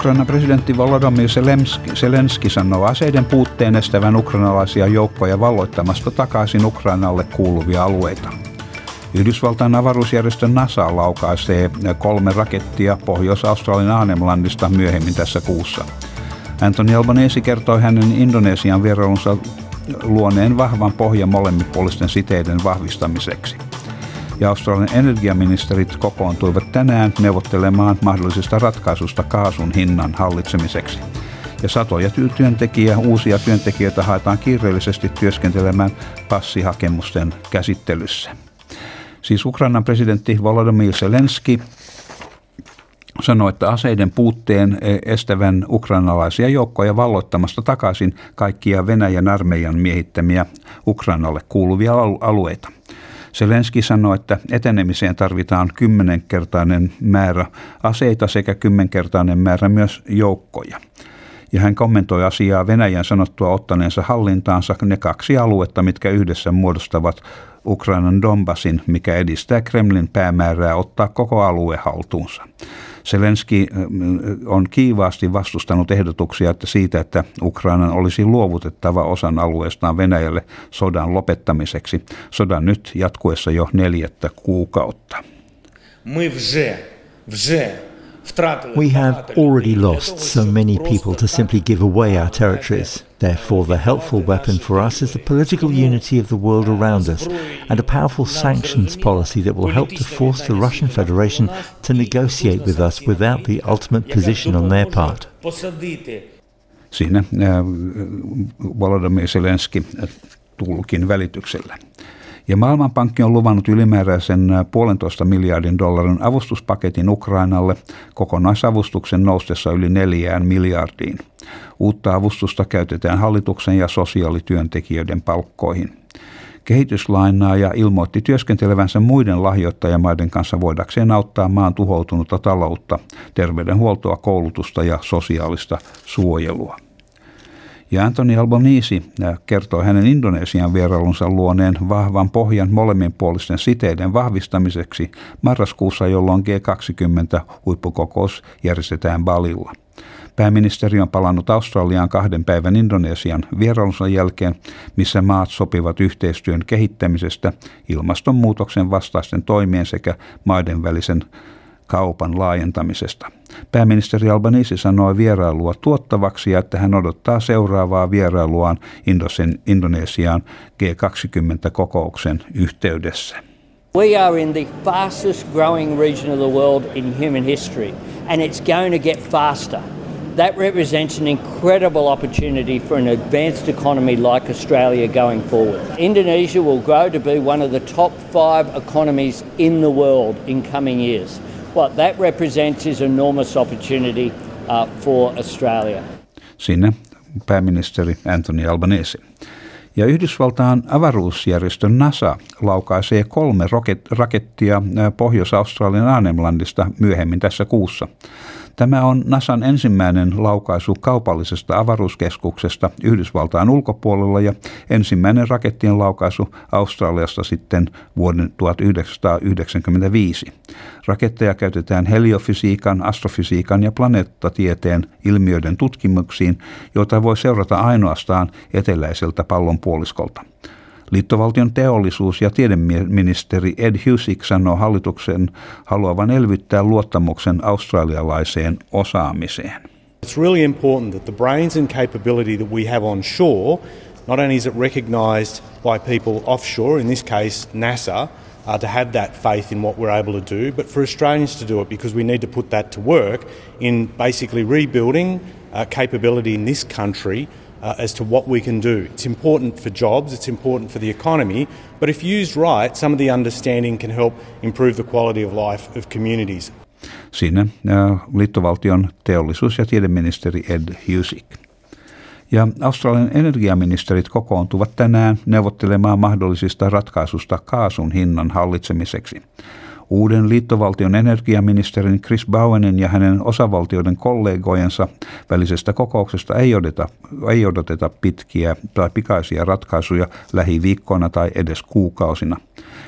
Ukrainan presidentti Volodymyr Zelenski, Zelenski sanoo aseiden puutteen estävän ukrainalaisia joukkoja valloittamasta takaisin Ukrainalle kuuluvia alueita. Yhdysvaltain avaruusjärjestö NASA laukaisee kolme rakettia Pohjois-Australian Aanemlandista myöhemmin tässä kuussa. Anthony Albanese kertoi hänen Indonesian vierailunsa luoneen vahvan pohjan molemminpuolisten siteiden vahvistamiseksi ja Australian energiaministerit kokoontuivat tänään neuvottelemaan mahdollisesta ratkaisusta kaasun hinnan hallitsemiseksi. Ja satoja työntekijä, uusia työntekijöitä haetaan kiireellisesti työskentelemään passihakemusten käsittelyssä. Siis Ukrainan presidentti Volodymyr Zelensky sanoi, että aseiden puutteen estävän ukrainalaisia joukkoja valloittamasta takaisin kaikkia Venäjän armeijan miehittämiä Ukrainalle kuuluvia alueita. Selenski sanoi, että etenemiseen tarvitaan kymmenenkertainen määrä aseita sekä kymmenkertainen määrä myös joukkoja Ja hän kommentoi asiaa Venäjän sanottua ottaneensa hallintaansa ne kaksi aluetta, mitkä yhdessä muodostavat Ukrainan Donbasin, mikä edistää Kremlin päämäärää ottaa koko alue haltuunsa. Selenski on kiivaasti vastustanut ehdotuksia että siitä, että Ukrainan olisi luovutettava osan alueestaan Venäjälle sodan lopettamiseksi. Sodan nyt jatkuessa jo neljättä kuukautta. Мы вже, вже We have already lost so many people to simply give away our territories. Therefore, the helpful weapon for us is the political unity of the world around us and a powerful sanctions policy that will help to force the Russian Federation to negotiate with us without the ultimate position on their part. Siinä äh, Volodymyr Zelensky tulkin välityksellä. Ja Maailmanpankki on luvannut ylimääräisen äh, puolentoista miljardin dollarin avustuspaketin Ukrainalle kokonaisavustuksen noustessa yli neljään miljardiin. Uutta avustusta käytetään hallituksen ja sosiaalityöntekijöiden palkkoihin. Kehityslainaaja ilmoitti työskentelevänsä muiden lahjoittajamaiden kanssa voidakseen auttaa maan tuhoutunutta taloutta, terveydenhuoltoa, koulutusta ja sosiaalista suojelua. Ja Antoni Albanese äh, kertoo hänen Indonesian vierailunsa luoneen vahvan pohjan molemminpuolisten siteiden vahvistamiseksi marraskuussa, jolloin G20-huippukokous järjestetään Balilla. Pääministeri on palannut Australiaan kahden päivän Indonesian vierailunsa jälkeen, missä maat sopivat yhteistyön kehittämisestä, ilmastonmuutoksen vastaisten toimien sekä maiden välisen kaupan laajentamisesta. Pääministeri Albanese sanoi vierailua tuottavaksi ja että hän odottaa seuraavaa vierailuaan Indonesiaan G20-kokouksen yhteydessä. We are in the fastest growing region of the world in human history, and it's going to get faster. That represents an incredible opportunity for an advanced economy like Australia going forward. Indonesia will grow to be one of the top five economies in the world in coming years. What that represents is enormous opportunity uh, for Australia. Sinne pääministeri Anthony Albanese. Ja Yhdysvaltain avaruusjärjestö NASA laukaisee kolme rakettia Pohjois-Australian Aanemlandista myöhemmin tässä kuussa. Tämä on NASAn ensimmäinen laukaisu kaupallisesta avaruuskeskuksesta Yhdysvaltain ulkopuolella ja ensimmäinen rakettien laukaisu Australiasta sitten vuoden 1995. Raketteja käytetään heliofysiikan, astrofysiikan ja planeettatieteen ilmiöiden tutkimuksiin, joita voi seurata ainoastaan eteläiseltä pallonpuoliskolta. Liittovaltion teollisuus- ja tiedeministeri Ed Husick sanoo hallituksen haluavan elvyttää luottamuksen australialaiseen osaamiseen. It's really important that the brains and capability that we have on shore, not only is it recognised by people offshore, in this case NASA, uh, to have that faith in what we're able to do, but for Australians to do it because we need to put that to work in basically rebuilding uh, capability in this country uh, as to what we can do. It's important for jobs, it's important for the economy, but if used right, some of the understanding can help improve the quality of life of communities. Siinä liittovaltion teollisuus- ja tiedeministeri Ed Husick. Ja Australian energiaministerit kokoontuvat tänään neuvottelemaan mahdollisista ratkaisusta kaasun hinnan hallitsemiseksi. Uuden liittovaltion energiaministerin Chris Bowenin ja hänen osavaltioiden kollegojensa välisestä kokouksesta ei odoteta, ei odoteta pitkiä tai pikaisia ratkaisuja lähiviikkoina tai edes kuukausina.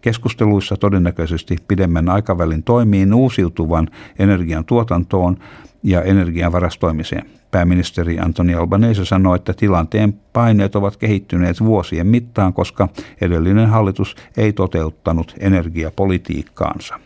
Keskusteluissa todennäköisesti pidemmän aikavälin toimiin uusiutuvan energian tuotantoon ja energian varastoimiseen. Pääministeri Antoni Albanese sanoi, että tilanteen paineet ovat kehittyneet vuosien mittaan, koska edellinen hallitus ei toteuttanut energiapolitiikkaansa.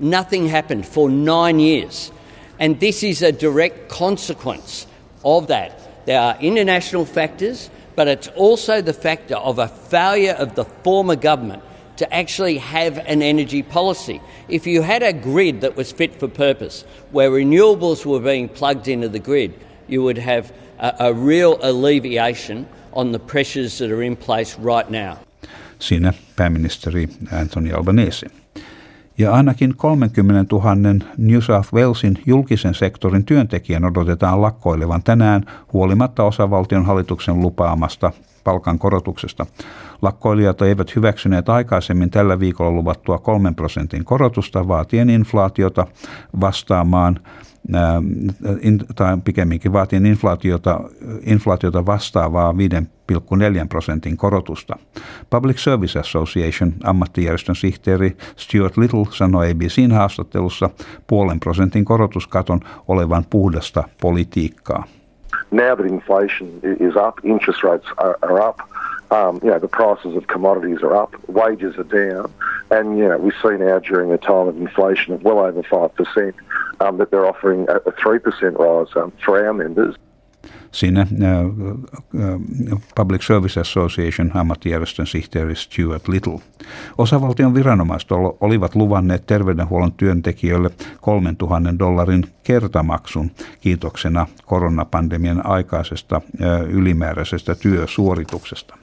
Nothing happened for nine years. And this is a direct consequence of that. There are international factors, but it's also the factor of a failure of the former government to actually have an energy policy. If you had a grid that was fit for purpose, where renewables were being plugged into the grid, you would have a, a real alleviation on the pressures that are in place right now. Siinä pääministeri Anthony Albanese. Ja ainakin 30 000 New South Walesin julkisen sektorin työntekijän odotetaan lakkoilevan tänään huolimatta osavaltion hallituksen lupaamasta palkankorotuksesta. Lakkoilijat eivät hyväksyneet aikaisemmin tällä viikolla luvattua 3 prosentin korotusta vaatien inflaatiota vastaamaan tai pikemminkin vaatien inflaatiota, inflaatiota vastaavaa 5,4 prosentin korotusta. Public Service Association ammattijärjestön sihteeri Stuart Little sanoi ABCin haastattelussa puolen prosentin korotuskaton olevan puhdasta politiikkaa. Now that inflation is up, interest rates are, are up, um, you know, the prices of commodities are up, wages are down, and you know, we see now during a time of inflation of well over 5% um, that they're offering a, a 3% rise um, for our members. Siinä uh, uh, Public Service Association ammattijärjestön sihteeri Stuart Little. Osavaltion viranomaiset olivat luvanneet terveydenhuollon työntekijöille 3000 dollarin kertamaksun kiitoksena koronapandemian aikaisesta uh, ylimääräisestä työsuorituksesta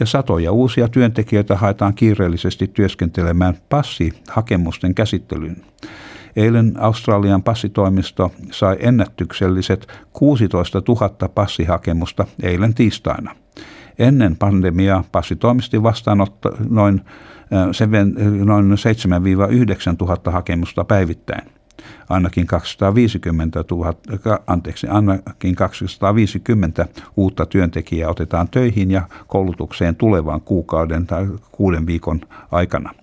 ja satoja uusia työntekijöitä haetaan kiireellisesti työskentelemään passihakemusten käsittelyyn. Eilen Australian passitoimisto sai ennätykselliset 16 000 passihakemusta eilen tiistaina. Ennen pandemiaa passitoimisti vastaanotto noin, noin 7-9 000 hakemusta päivittäin ainakin 250 000, anteeksi, ainakin 250 uutta työntekijää otetaan töihin ja koulutukseen tulevan kuukauden tai kuuden viikon aikana.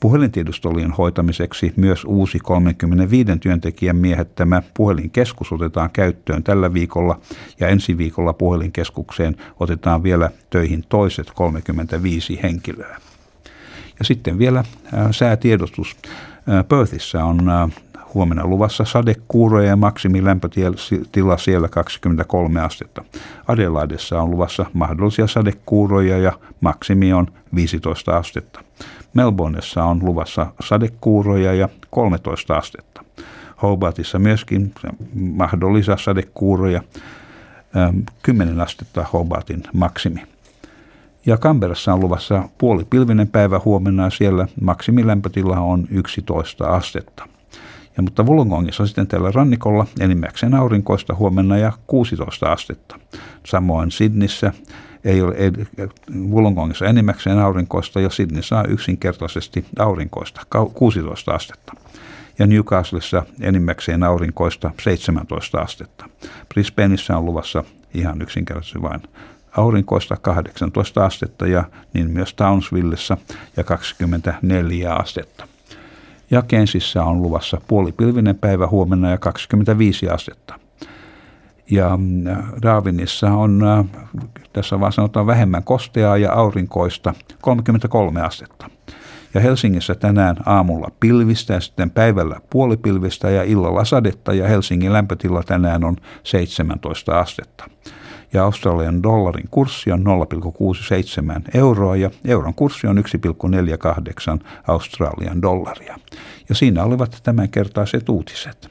Puhelintiedustelujen hoitamiseksi myös uusi 35 työntekijän miehettämä puhelinkeskus otetaan käyttöön tällä viikolla ja ensi viikolla puhelinkeskukseen otetaan vielä töihin toiset 35 henkilöä. Ja sitten vielä säätiedostus. Perthissä on Huomenna luvassa sadekuuroja ja maksimilämpötila siellä 23 astetta. Adelaidessa on luvassa mahdollisia sadekuuroja ja maksimi on 15 astetta. Melbourneessa on luvassa sadekuuroja ja 13 astetta. Hobartissa myöskin mahdollisia sadekuuroja, 10 astetta Hobartin maksimi. Ja Kamperassa on luvassa puolipilvinen päivä huomenna ja siellä maksimilämpötila on 11 astetta. Ja, mutta Wollongongissa sitten tällä rannikolla enimmäkseen aurinkoista huomenna ja 16 astetta. Samoin Sydnissä ei ole Wollongongissa enimmäkseen aurinkoista ja Sydneyssä on yksinkertaisesti aurinkoista 16 astetta. Ja Newcastlessa enimmäkseen aurinkoista 17 astetta. Brisbaneissa on luvassa ihan yksinkertaisesti vain aurinkoista 18 astetta ja niin myös Townsvillessa ja 24 astetta ja Kensissä on luvassa puolipilvinen päivä huomenna ja 25 astetta. Ja mm, Darwinissa on, äh, tässä vaan sanotaan vähemmän kosteaa ja aurinkoista 33 astetta. Ja Helsingissä tänään aamulla pilvistä ja sitten päivällä puolipilvistä ja illalla sadetta ja Helsingin lämpötila tänään on 17 astetta ja Australian dollarin kurssi on 0,67 euroa ja euron kurssi on 1,48 Australian dollaria. Ja siinä olivat tämänkertaiset uutiset.